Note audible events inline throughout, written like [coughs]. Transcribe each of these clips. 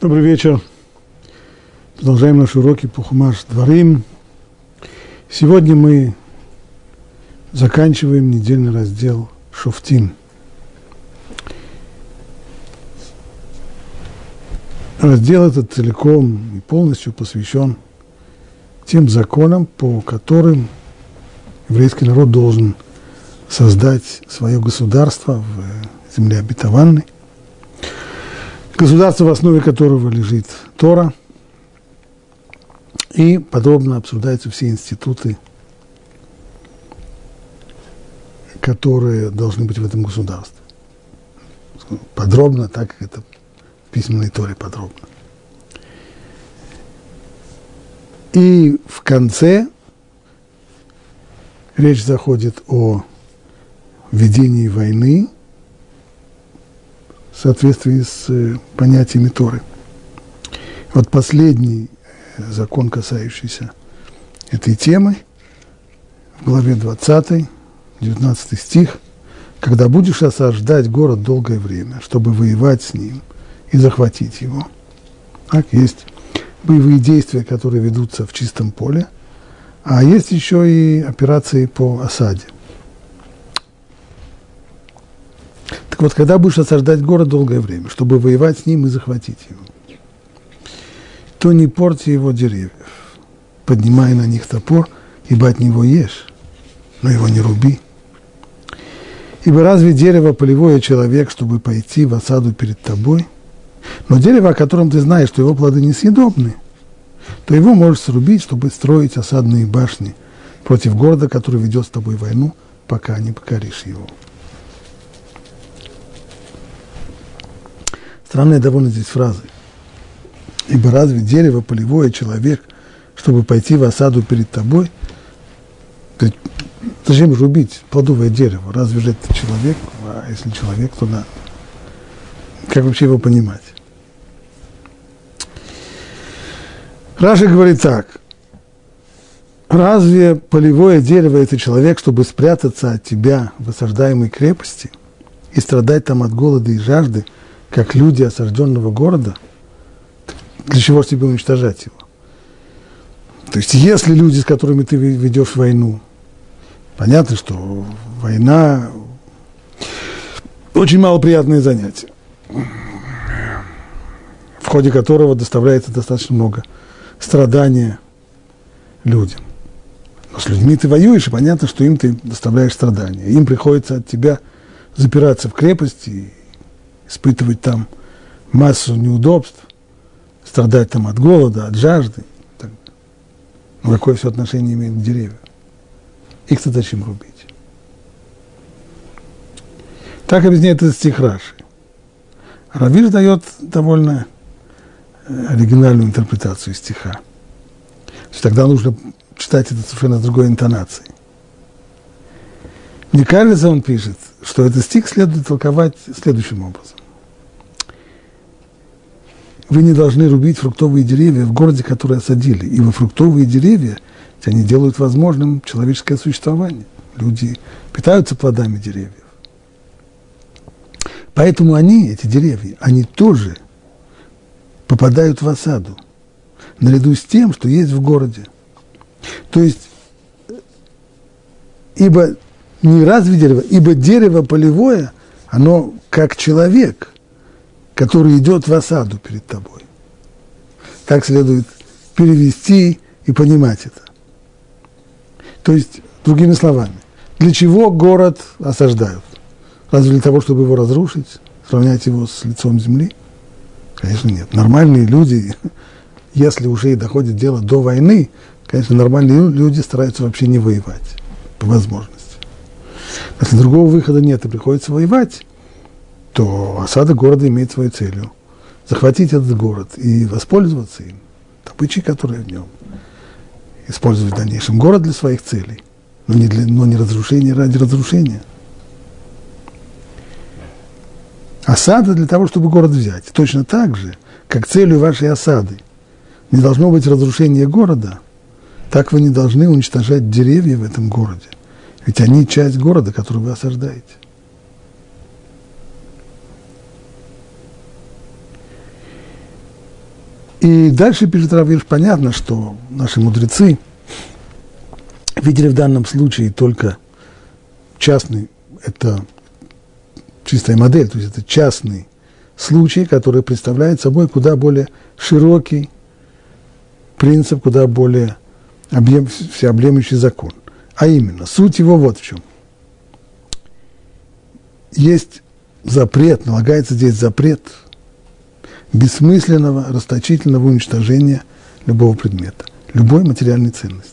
Добрый вечер. Продолжаем наши уроки по Хумаш Дворим. Сегодня мы заканчиваем недельный раздел Шуфтим. Раздел этот целиком и полностью посвящен тем законам, по которым еврейский народ должен создать свое государство в земле обетованной, государство, в основе которого лежит Тора, и подробно обсуждаются все институты, которые должны быть в этом государстве. Подробно, так как это в письменной Торе подробно. И в конце речь заходит о ведении войны в соответствии с э, понятиями Торы. Вот последний э, закон, касающийся этой темы, в главе 20, 19 стих, «Когда будешь осаждать город долгое время, чтобы воевать с ним и захватить его». Так, есть боевые действия, которые ведутся в чистом поле, а есть еще и операции по осаде. Вот, когда будешь осаждать город долгое время, чтобы воевать с ним и захватить его, то не порти его деревьев, поднимая на них топор, ибо от него ешь, но его не руби. Ибо разве дерево полевое человек, чтобы пойти в осаду перед тобой? Но дерево, о котором ты знаешь, что его плоды несъедобны, то его можешь срубить, чтобы строить осадные башни против города, который ведет с тобой войну, пока не покоришь его. Странная довольно здесь фраза. Ибо разве дерево полевое человек, чтобы пойти в осаду перед тобой? Зачем же убить плодовое дерево? Разве же это человек? А если человек, то да. Как вообще его понимать? Раши говорит так. Разве полевое дерево – это человек, чтобы спрятаться от тебя в осаждаемой крепости и страдать там от голода и жажды – как люди осажденного города, для чего же тебе уничтожать его? То есть, если люди, с которыми ты ведешь войну, понятно, что война очень малоприятное занятие, в ходе которого доставляется достаточно много страдания людям. Но с людьми ты воюешь, и понятно, что им ты доставляешь страдания. Им приходится от тебя запираться в крепости испытывать там массу неудобств, страдать там от голода, от жажды. Так. Но какое все отношение имеет к деревьям? Их-то зачем рубить? Так объясняет этот стих Раши. Равиш дает довольно э, оригинальную интерпретацию стиха. То тогда нужно читать это совершенно другой интонацией. Мне кажется, он пишет, что этот стих следует толковать следующим образом. Вы не должны рубить фруктовые деревья в городе, которые осадили, ибо фруктовые деревья, они делают возможным человеческое существование. Люди питаются плодами деревьев. Поэтому они, эти деревья, они тоже попадают в осаду, наряду с тем, что есть в городе. То есть, ибо не разве дерево, ибо дерево полевое, оно как человек, который идет в осаду перед тобой. Так следует перевести и понимать это. То есть, другими словами, для чего город осаждают? Разве для того, чтобы его разрушить, сравнять его с лицом земли? Конечно, нет. Нормальные люди, [laughs] если уже и доходит дело до войны, конечно, нормальные люди стараются вообще не воевать по возможности. Если другого выхода нет и приходится воевать, то осада города имеет свою целью захватить этот город и воспользоваться им, добычей, которая в нем, использовать в дальнейшем город для своих целей, но не, для, но не разрушение ради разрушения. Осада для того, чтобы город взять. Точно так же, как целью вашей осады не должно быть разрушение города, так вы не должны уничтожать деревья в этом городе. Ведь они часть города, который вы осаждаете. И дальше пишет Равиш, понятно, что наши мудрецы видели в данном случае только частный, это чистая модель, то есть это частный случай, который представляет собой куда более широкий принцип, куда более объем, всеобъемлющий закон. А именно, суть его вот в чем. Есть запрет, налагается здесь запрет бессмысленного, расточительного уничтожения любого предмета, любой материальной ценности.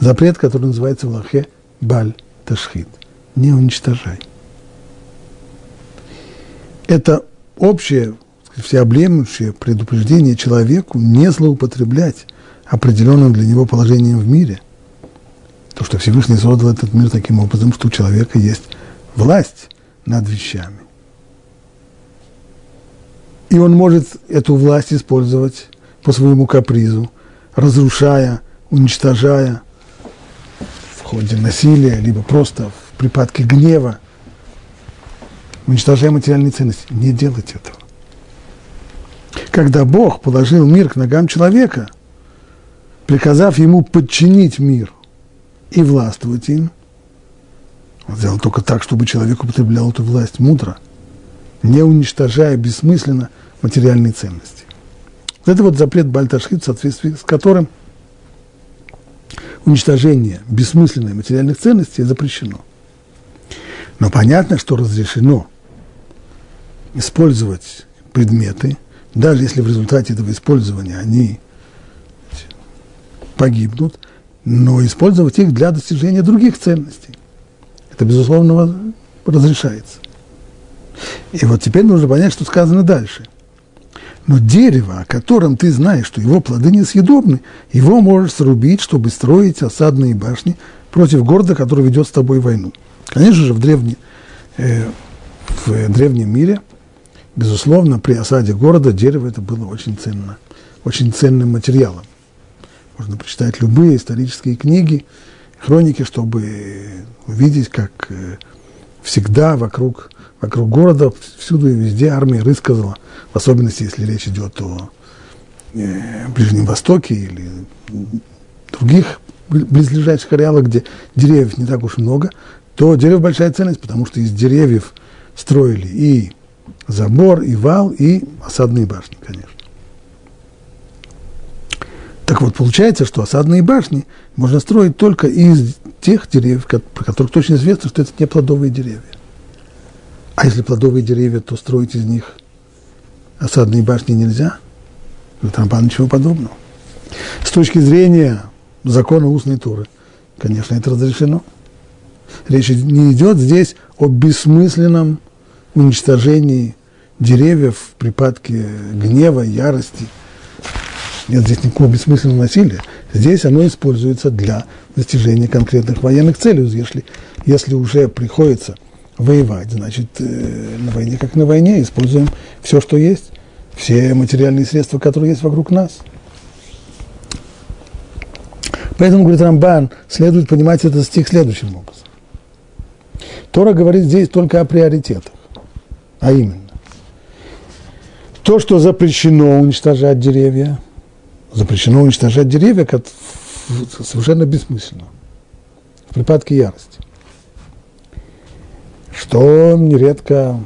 Запрет, который называется в Лахе Баль Ташхит. Не уничтожай. Это общее, всеобъемлющее предупреждение человеку не злоупотреблять определенным для него положением в мире. То, что Всевышний создал этот мир таким образом, что у человека есть власть над вещами. И он может эту власть использовать по своему капризу, разрушая, уничтожая в ходе насилия, либо просто в припадке гнева, уничтожая материальные ценности. Не делать этого. Когда Бог положил мир к ногам человека, приказав ему подчинить мир и властвовать им, он сделал только так, чтобы человек употреблял эту власть мудро, не уничтожая бессмысленно материальные ценности. Это вот запрет Бальташхит, в соответствии с которым уничтожение бессмысленной материальных ценностей запрещено. Но понятно, что разрешено использовать предметы, даже если в результате этого использования они погибнут, но использовать их для достижения других ценностей. Это, безусловно, разрешается. И вот теперь нужно понять, что сказано дальше. Но дерево, о котором ты знаешь, что его плоды несъедобны, его можешь срубить, чтобы строить осадные башни против города, который ведет с тобой войну. Конечно же, в, древне, э, в древнем мире, безусловно, при осаде города дерево это было очень ценно, очень ценным материалом. Можно прочитать любые исторические книги, хроники, чтобы увидеть, как э, всегда вокруг, вокруг города, всюду и везде армия рысказала, в особенности, если речь идет о э, Ближнем Востоке или других близлежащих ареалах, где деревьев не так уж много, то дерево большая ценность, потому что из деревьев строили и забор, и вал, и осадные башни, конечно. Так вот, получается, что осадные башни можно строить только из тех деревьев, про которых точно известно, что это не плодовые деревья. А если плодовые деревья, то строить из них осадные башни нельзя. В Трампан ничего подобного. С точки зрения закона устной туры, конечно, это разрешено. Речь не идет здесь о бессмысленном уничтожении деревьев в припадке гнева, ярости – нет здесь никакого бессмысленного насилия. Здесь оно используется для достижения конкретных военных целей. Если, если уже приходится воевать, значит, э, на войне как на войне, используем все, что есть, все материальные средства, которые есть вокруг нас. Поэтому, говорит Рамбан, следует понимать этот стих следующим образом. Тора говорит здесь только о приоритетах, а именно то, что запрещено уничтожать деревья – запрещено уничтожать деревья как совершенно бессмысленно, в припадке ярости. Что нередко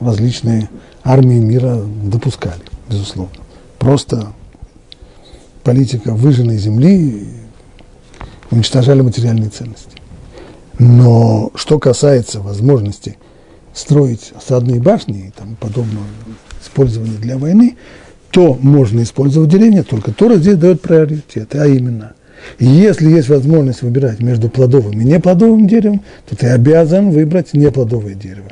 различные армии мира допускали, безусловно. Просто политика выжженной земли уничтожали материальные ценности. Но что касается возможности строить осадные башни и тому подобного использования для войны, то можно использовать деление, только Тора здесь дает приоритет, а именно, если есть возможность выбирать между плодовым и неплодовым деревом, то ты обязан выбрать неплодовое дерево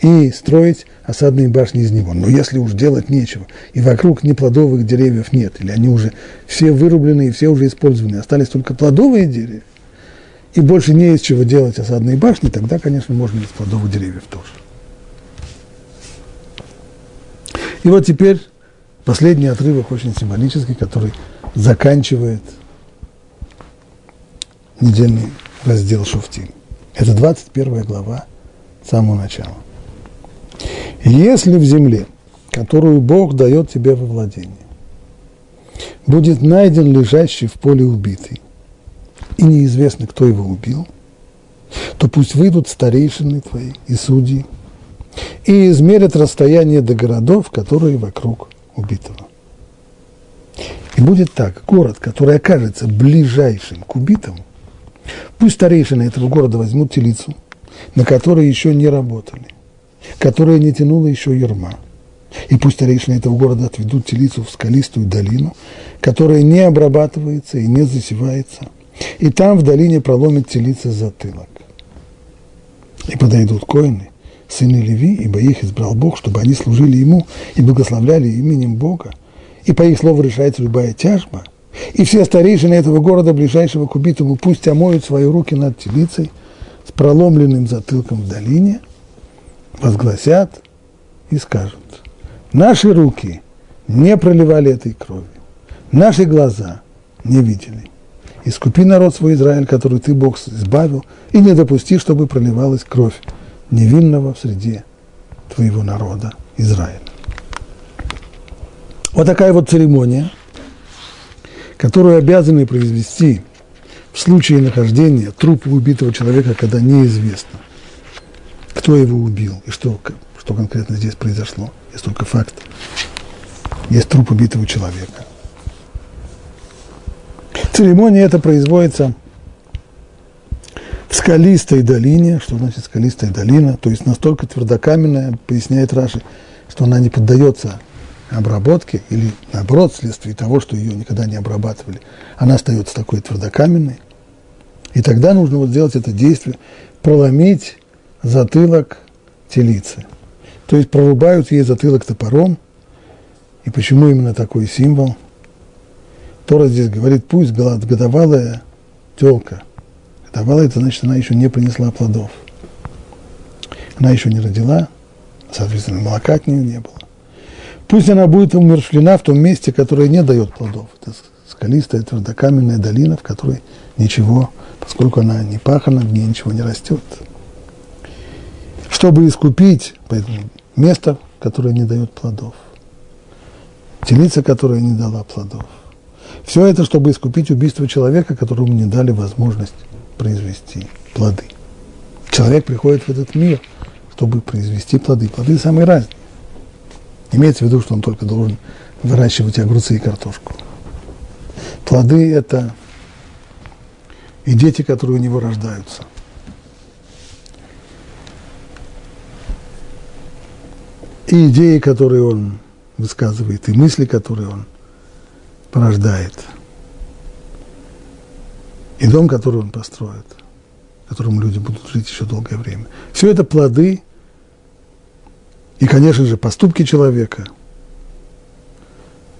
и строить осадные башни из него. Но если уж делать нечего, и вокруг неплодовых деревьев нет, или они уже все вырублены и все уже использованы, остались только плодовые деревья, и больше не из чего делать осадные башни, тогда, конечно, можно из плодовых деревьев тоже. И вот теперь Последний отрывок очень символический, который заканчивает недельный раздел Шуфтим. Это 21 глава самого начала. Если в земле которую Бог дает тебе во владение, будет найден лежащий в поле убитый, и неизвестно, кто его убил, то пусть выйдут старейшины твои и судьи, и измерят расстояние до городов, которые вокруг убитого. И будет так, город, который окажется ближайшим к убитому, пусть старейшины этого города возьмут телицу, на которой еще не работали, которая не тянула еще ерма, и пусть старейшины этого города отведут телицу в скалистую долину, которая не обрабатывается и не засевается, и там в долине проломит телица затылок. И подойдут коины, сыны Леви, ибо их избрал Бог, чтобы они служили Ему и благословляли именем Бога, и по их слову решается любая тяжба, и все старейшины этого города, ближайшего к убитому, пусть омоют свои руки над телицей с проломленным затылком в долине, возгласят и скажут, наши руки не проливали этой крови, наши глаза не видели. Искупи народ свой Израиль, который ты, Бог, избавил, и не допусти, чтобы проливалась кровь невинного в среде твоего народа Израиля. Вот такая вот церемония, которую обязаны произвести в случае нахождения трупа убитого человека, когда неизвестно, кто его убил и что, что конкретно здесь произошло. Есть только факт. Есть труп убитого человека. Церемония эта производится скалистой долине. Что значит скалистая долина? То есть настолько твердокаменная, поясняет Раши, что она не поддается обработки, или наоборот, вследствие того, что ее никогда не обрабатывали, она остается такой твердокаменной. И тогда нужно вот сделать это действие, проломить затылок телицы. То есть прорубают ей затылок топором. И почему именно такой символ? Тора здесь говорит, пусть годовалая телка. Годовалая, это значит, она еще не принесла плодов. Она еще не родила, соответственно, молока от нее не было. Пусть она будет умершлена в том месте, которое не дает плодов. Это скалистая, твердокаменная долина, в которой ничего, поскольку она не пахана, в ней ничего не растет. Чтобы искупить место, которое не дает плодов. Телица, которая не дала плодов. Все это, чтобы искупить убийство человека, которому не дали возможность произвести плоды. Человек приходит в этот мир, чтобы произвести плоды. Плоды самые разные. Имеется в виду, что он только должен выращивать огурцы и картошку. Плоды – это и дети, которые у него рождаются. И идеи, которые он высказывает, и мысли, которые он порождает. И дом, который он построит, в котором люди будут жить еще долгое время. Все это плоды и, конечно же, поступки человека,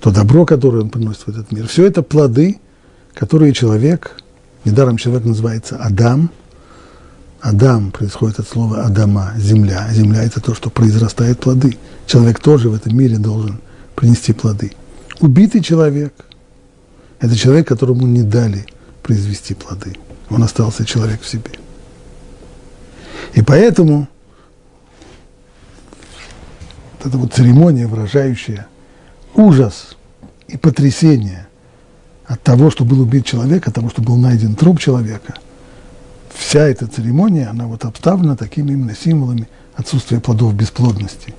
то добро, которое он приносит в этот мир, все это плоды, которые человек, недаром человек называется Адам, Адам происходит от слова Адама, земля. Земля – это то, что произрастает плоды. Человек тоже в этом мире должен принести плоды. Убитый человек – это человек, которому не дали произвести плоды. Он остался человек в себе. И поэтому вот эта вот церемония, выражающая ужас и потрясение от того, что был убит человек, от того, что был найден труп человека, вся эта церемония, она вот обставлена такими именно символами отсутствия плодов бесплодности.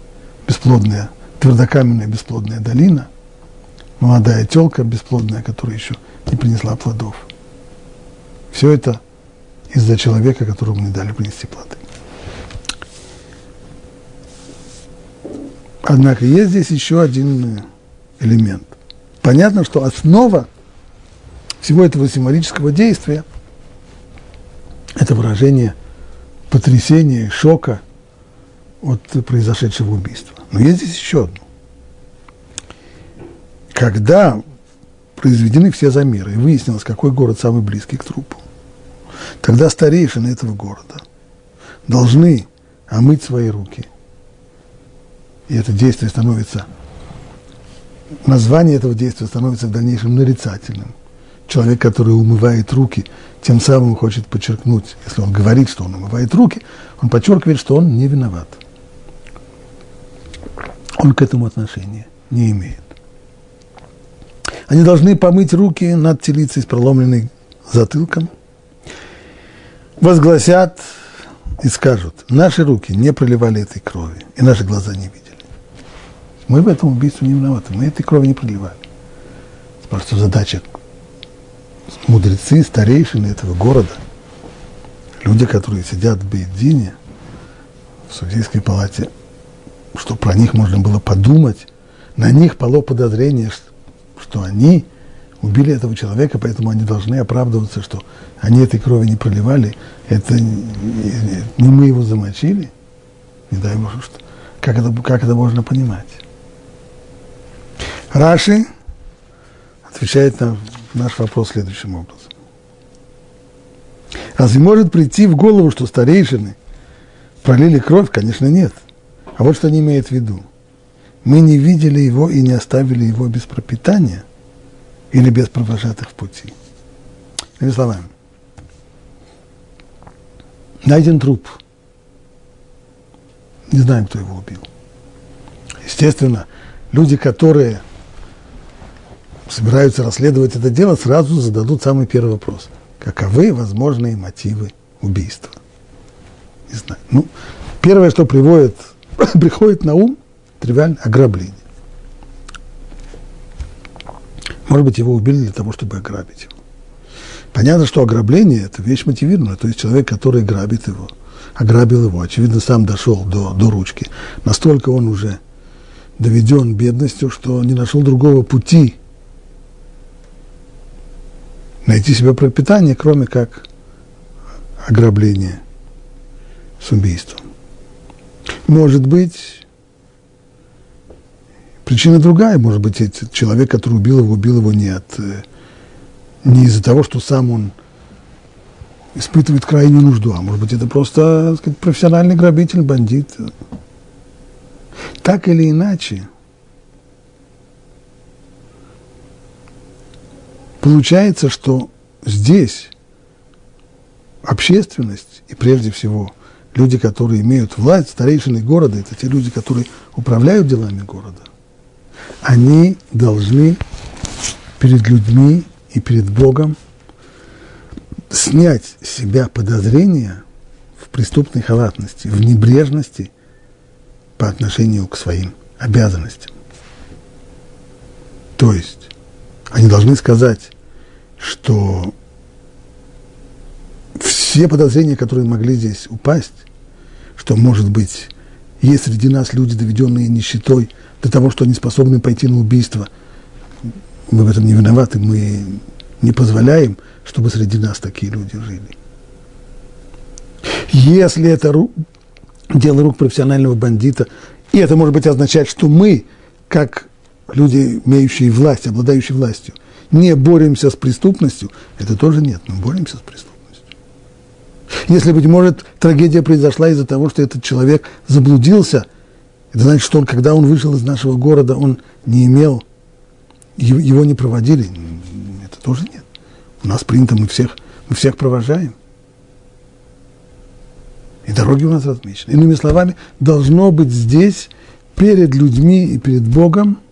Бесплодная, твердокаменная бесплодная долина, молодая телка бесплодная, которая еще не принесла плодов. Все это из-за человека, которому не дали принести плоды. Однако есть здесь еще один элемент. Понятно, что основа всего этого символического действия – это выражение потрясения, шока от произошедшего убийства. Но есть здесь еще одно. Когда произведены все замеры, и выяснилось, какой город самый близкий к трупу, тогда старейшины этого города должны омыть свои руки – и это действие становится, название этого действия становится в дальнейшем нарицательным. Человек, который умывает руки, тем самым хочет подчеркнуть, если он говорит, что он умывает руки, он подчеркивает, что он не виноват. он к этому отношения не имеет. Они должны помыть руки над телицей с проломленной затылком, возгласят и скажут, наши руки не проливали этой крови, и наши глаза не видели. Мы в этом убийстве не виноваты, мы этой крови не проливали. Просто задача мудрецы, старейшины этого города, люди, которые сидят в Бейдине, в судейской палате, что про них можно было подумать, на них пало подозрение, что они убили этого человека, поэтому они должны оправдываться, что они этой крови не проливали, это не мы его замочили, не дай Бог, что, как это, как это можно понимать? Раши отвечает на наш вопрос следующим образом. Разве может прийти в голову, что старейшины пролили кровь? Конечно, нет. А вот что они имеют в виду. Мы не видели его и не оставили его без пропитания или без провожатых в пути. Иными словами, найден труп. Не знаем, кто его убил. Естественно, люди, которые собираются расследовать это дело, сразу зададут самый первый вопрос. Каковы возможные мотивы убийства? Не знаю. Ну, первое, что приводит, [coughs] приходит на ум, тривиально ограбление. Может быть, его убили для того, чтобы ограбить его. Понятно, что ограбление – это вещь мотивированная, то есть человек, который грабит его, ограбил его, очевидно, сам дошел до, до ручки. Настолько он уже доведен бедностью, что не нашел другого пути найти себе пропитание, кроме как ограбление с убийством. Может быть, причина другая, может быть, человек, который убил его, убил его не от э, не из-за того, что сам он испытывает крайнюю нужду, а может быть, это просто сказать, профессиональный грабитель, бандит. Так или иначе, Получается, что здесь общественность и прежде всего люди, которые имеют власть, старейшины города, это те люди, которые управляют делами города, они должны перед людьми и перед Богом снять с себя подозрения в преступной халатности, в небрежности по отношению к своим обязанностям. То есть они должны сказать, что все подозрения, которые могли здесь упасть, что, может быть, есть среди нас люди, доведенные нищетой до того, что они способны пойти на убийство, мы в этом не виноваты, мы не позволяем, чтобы среди нас такие люди жили. Если это ру... дело рук профессионального бандита, и это может быть означать, что мы, как люди, имеющие власть, обладающие властью, не боремся с преступностью, это тоже нет, мы боремся с преступностью. Если, быть может, трагедия произошла из-за того, что этот человек заблудился, это значит, что он, когда он вышел из нашего города, он не имел, его не проводили. Это тоже нет. У нас принято, мы всех, мы всех провожаем. И дороги у нас размечены. Иными словами, должно быть здесь перед людьми и перед Богом –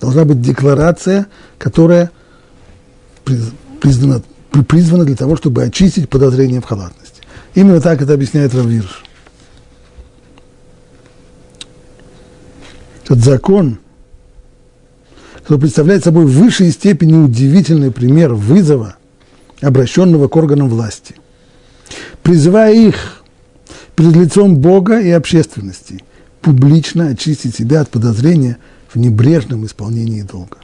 должна быть декларация, которая признана, призвана для того, чтобы очистить подозрение в халатности. Именно так это объясняет Равирш. Этот закон, который представляет собой высшей степени удивительный пример вызова, обращенного к органам власти, призывая их перед лицом Бога и общественности публично очистить себя от подозрения – в небрежном исполнении долга.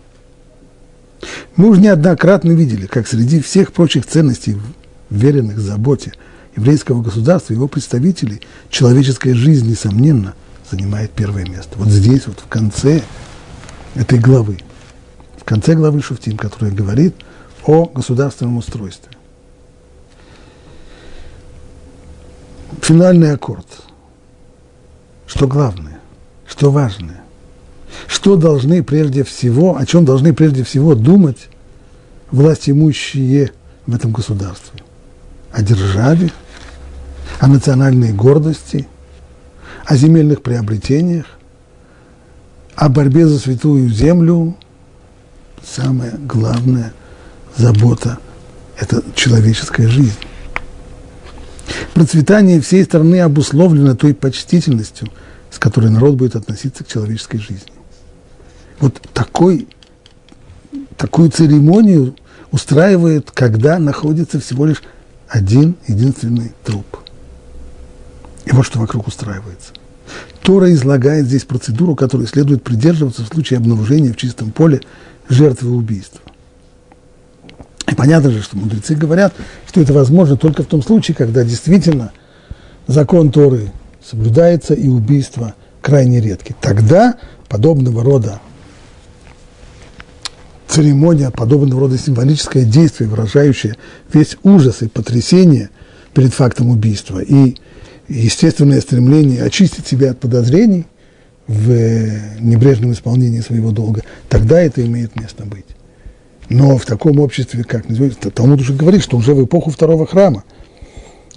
Мы уже неоднократно видели, как среди всех прочих ценностей, веренных заботе еврейского государства, его представителей, человеческая жизнь, несомненно, занимает первое место. Вот здесь, вот в конце этой главы, в конце главы Шуфтим, которая говорит о государственном устройстве. Финальный аккорд. Что главное, что важное что должны прежде всего, о чем должны прежде всего думать власть имущие в этом государстве? О державе, о национальной гордости, о земельных приобретениях, о борьбе за святую землю самая главная забота – это человеческая жизнь. Процветание всей страны обусловлено той почтительностью, с которой народ будет относиться к человеческой жизни. Вот такой, такую церемонию устраивает, когда находится всего лишь один единственный труп. И вот что вокруг устраивается. Тора излагает здесь процедуру, которой следует придерживаться в случае обнаружения в чистом поле жертвы убийства. И понятно же, что мудрецы говорят, что это возможно только в том случае, когда действительно закон Торы соблюдается и убийства крайне редки. Тогда подобного рода церемония, подобного рода символическое действие, выражающее весь ужас и потрясение перед фактом убийства и естественное стремление очистить себя от подозрений в небрежном исполнении своего долга, тогда это имеет место быть. Но в таком обществе, как Талмуд уже говорит, что уже в эпоху второго храма,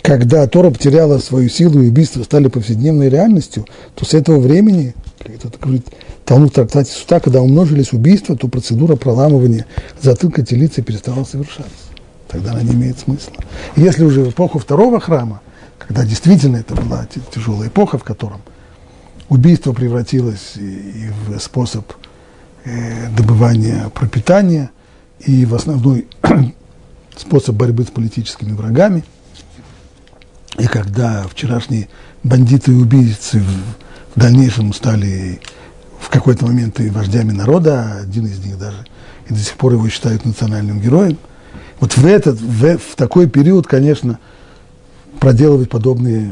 когда Тора потеряла свою силу и убийства стали повседневной реальностью, то с этого времени, это говорит Талмуд в трактате Сута, когда умножились убийства, то процедура проламывания затылка телицы перестала совершаться. Тогда она не имеет смысла. Если уже в эпоху второго храма, когда действительно это была тяжелая эпоха, в котором убийство превратилось и в способ э, добывания пропитания, и в основной [clears throat] способ борьбы с политическими врагами. И когда вчерашние бандиты и убийцы в дальнейшем стали в какой-то момент и вождями народа, один из них даже, и до сих пор его считают национальным героем, вот в, этот, в, в такой период, конечно, проделывать подобные,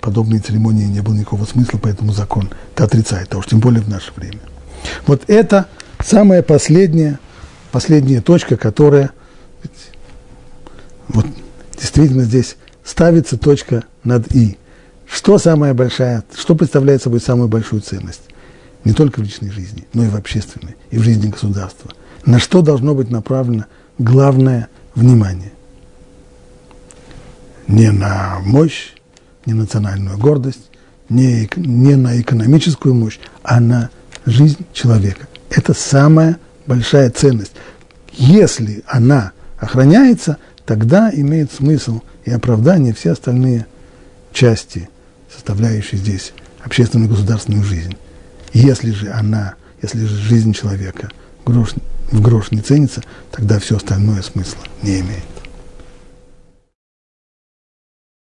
подобные церемонии не было никакого смысла, поэтому закон это отрицает, а уж тем более в наше время. Вот это самое последнее, последняя точка, которая вот действительно здесь ставится точка над «и». Что самая большая, что представляет собой самую большую ценность? Не только в личной жизни, но и в общественной, и в жизни государства. На что должно быть направлено главное внимание? Не на мощь, не на национальную гордость, не, не на экономическую мощь, а на жизнь человека. Это самая большая ценность. Если она охраняется, тогда имеет смысл и оправдание все остальные части, составляющие здесь общественную государственную жизнь. Если же она, если же жизнь человека грош, в грош не ценится, тогда все остальное смысла не имеет.